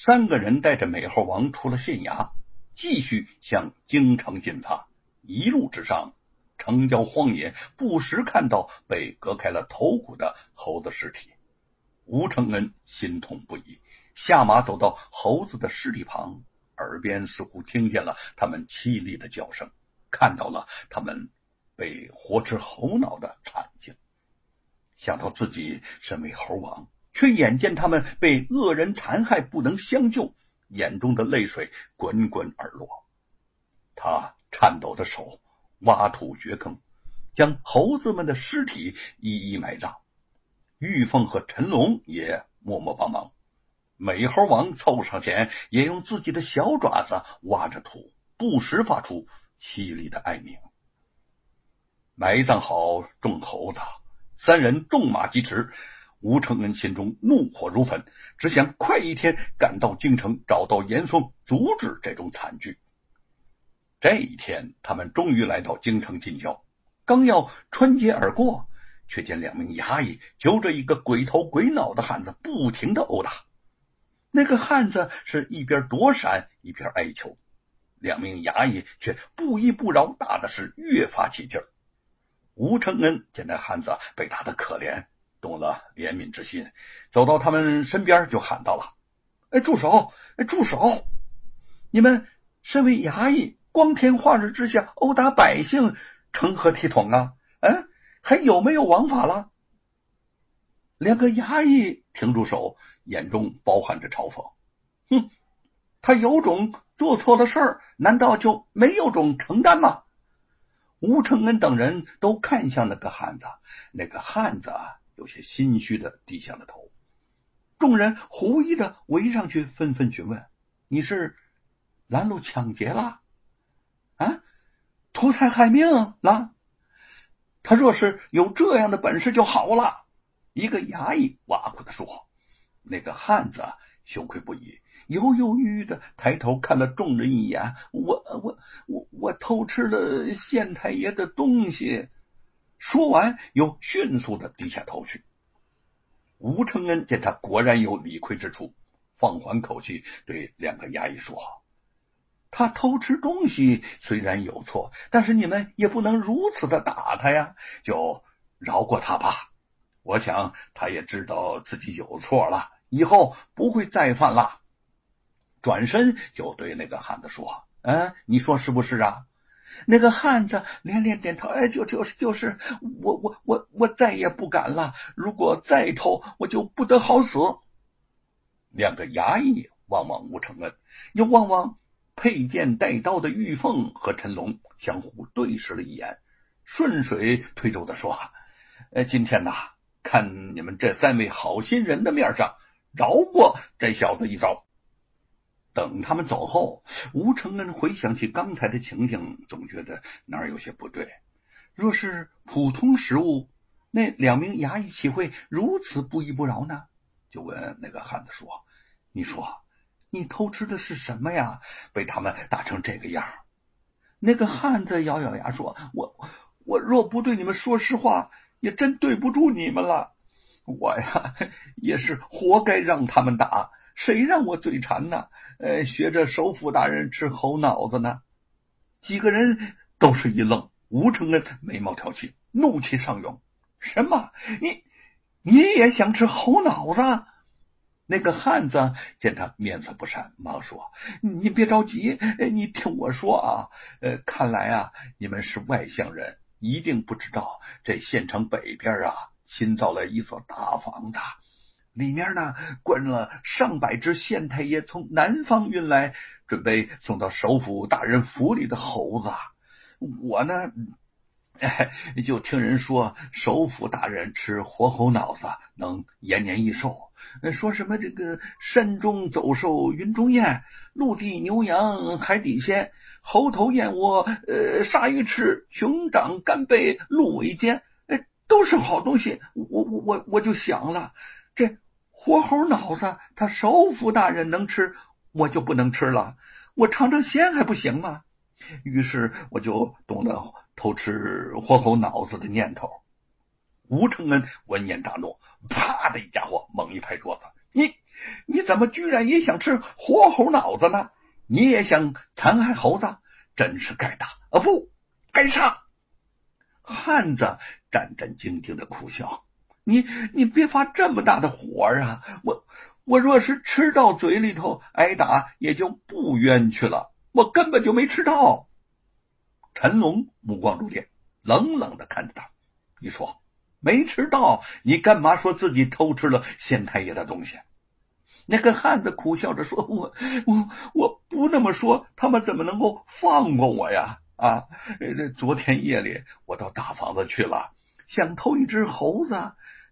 三个人带着美猴王出了县衙，继续向京城进发。一路之上，城郊荒野，不时看到被割开了头骨的猴子尸体。吴承恩心痛不已，下马走到猴子的尸体旁，耳边似乎听见了他们凄厉的叫声，看到了他们被活吃猴脑的惨境。想到自己身为猴王，却眼见他们被恶人残害，不能相救，眼中的泪水滚滚而落。他颤抖的手挖土掘坑，将猴子们的尸体一一埋葬。玉凤和陈龙也默默帮忙，美猴王凑上前，也用自己的小爪子挖着土，不时发出凄厉的哀鸣。埋葬好众猴子，三人纵马疾驰。吴承恩心中怒火如焚，只想快一天赶到京城，找到严嵩，阻止这种惨剧。这一天，他们终于来到京城近郊，刚要穿街而过。却见两名衙役揪着一个鬼头鬼脑的汉子，不停的殴打。那个汉子是一边躲闪一边哀求，两名衙役却不依不饶，打的是越发起劲儿。吴承恩见那汉子被打的可怜，动了怜悯之心，走到他们身边就喊道了：“哎，住手！哎，住手！你们身为衙役，光天化日之下殴打百姓，成何体统啊？嗯？”还有没有王法了？两个衙役停住手，眼中包含着嘲讽。哼，他有种做错了事儿，难道就没有种承担吗？吴承恩等人都看向那个汉子，那个汉子有些心虚的低下了头。众人狐疑的围上去，纷纷询问：“你是拦路抢劫了？啊，图财害命了？”他若是有这样的本事就好了。一个衙役挖苦的说：“那个汉子羞愧不已，犹犹豫豫的抬头看了众人一眼。我我我我偷吃了县太爷的东西。”说完，又迅速的低下头去。吴承恩见他果然有理亏之处，放缓口气对两个衙役说。他偷吃东西虽然有错，但是你们也不能如此的打他呀，就饶过他吧。我想他也知道自己有错了，以后不会再犯了。转身就对那个汉子说：“嗯，你说是不是啊？”那个汉子连连点头：“哎，就就是就是，我我我我再也不敢了。如果再偷，我就不得好死。”两个衙役望望吴承恩，又望望。佩剑带刀的玉凤和陈龙相互对视了一眼，顺水推舟的说：“呃，今天呐，看你们这三位好心人的面上，饶过这小子一遭。”等他们走后，吴承恩回想起刚才的情景，总觉得哪儿有些不对。若是普通食物，那两名衙役岂会如此不依不饶呢？就问那个汉子说：“你说。”你偷吃的是什么呀？被他们打成这个样那个汉子咬咬牙说：“我我若不对你们说实话，也真对不住你们了。我呀，也是活该让他们打。谁让我嘴馋呢？呃，学着首府大人吃猴脑子呢？”几个人都是一愣。吴承恩眉毛挑起，怒气上涌：“什么？你你也想吃猴脑子？”那个汉子见他面色不善，忙说：“你别着急，你听我说啊。呃，看来啊，你们是外乡人，一定不知道这县城北边啊新造了一座大房子，里面呢关了上百只县太爷从南方运来，准备送到首府大人府里的猴子。我呢，哎，就听人说首府大人吃活猴脑子能延年益寿。”说什么这个山中走兽云中雁，陆地牛羊海底鲜，猴头燕窝呃鲨鱼翅，熊掌干贝鹿尾尖，哎，都是好东西。我我我我就想了，这活猴脑子，他首府大人能吃，我就不能吃了。我尝尝鲜还不行吗？于是我就动了偷吃活猴脑子的念头。吴承恩闻言大怒，啪的一家伙猛一拍桌子：“你你怎么居然也想吃活猴脑子呢？你也想残害猴子？真是该打啊，不该杀！汉子战战兢兢的苦笑：“你你别发这么大的火啊！我我若是吃到嘴里头挨打，也就不冤屈了。我根本就没吃到。”陈龙目光如电，冷冷的看着他：“你说没吃到，你干嘛说自己偷吃了县太爷的东西？”那个汉子苦笑着说：“我我我不那么说，他们怎么能够放过我呀？”啊，昨天夜里我到大房子去了，想偷一只猴子，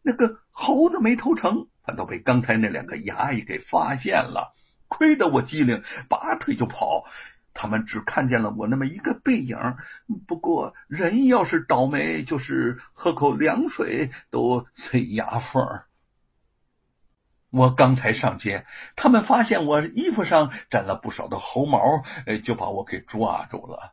那个猴子没偷成，反倒被刚才那两个衙役给发现了。亏得我机灵，拔腿就跑，他们只看见了我那么一个背影。不过人要是倒霉，就是喝口凉水都塞牙缝。我刚才上街，他们发现我衣服上沾了不少的猴毛，就把我给抓住了。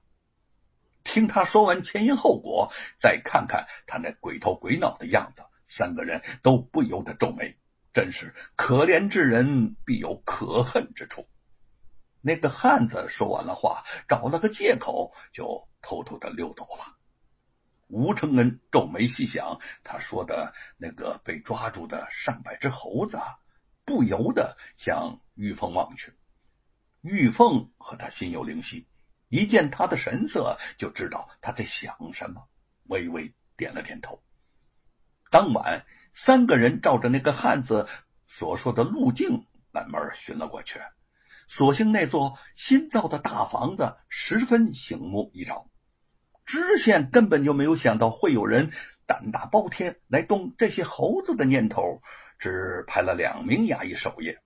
听他说完前因后果，再看看他那鬼头鬼脑的样子，三个人都不由得皱眉。真是可怜之人必有可恨之处。那个汉子说完了话，找了个借口就偷偷的溜走了。吴承恩皱眉细想，他说的那个被抓住的上百只猴子，不由得向玉凤望去。玉凤和他心有灵犀。一见他的神色，就知道他在想什么，微微点了点头。当晚，三个人照着那个汉子所说的路径慢慢寻了过去。所幸那座新造的大房子十分醒目一照，知县根本就没有想到会有人胆大包天来动这些猴子的念头，只派了两名衙役守夜。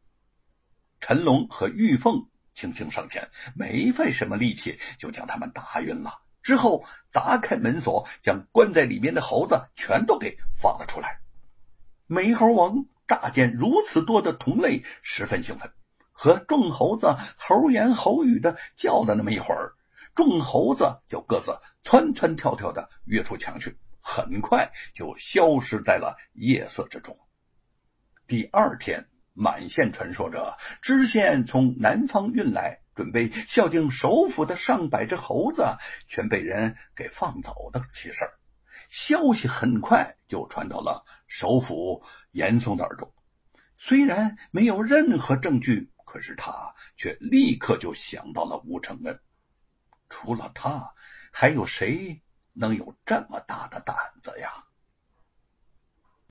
陈龙和玉凤。轻轻上前，没费什么力气就将他们打晕了。之后砸开门锁，将关在里面的猴子全都给放了出来。美猴王乍见如此多的同类，十分兴奋，和众猴子猴言猴语的叫了那么一会儿，众猴子就各自窜窜跳跳的跃出墙去，很快就消失在了夜色之中。第二天。满县传说着知县从南方运来准备孝敬首府的上百只猴子全被人给放走的奇事消息很快就传到了首府严嵩的耳中。虽然没有任何证据，可是他却立刻就想到了吴承恩。除了他，还有谁能有这么大的胆子呀？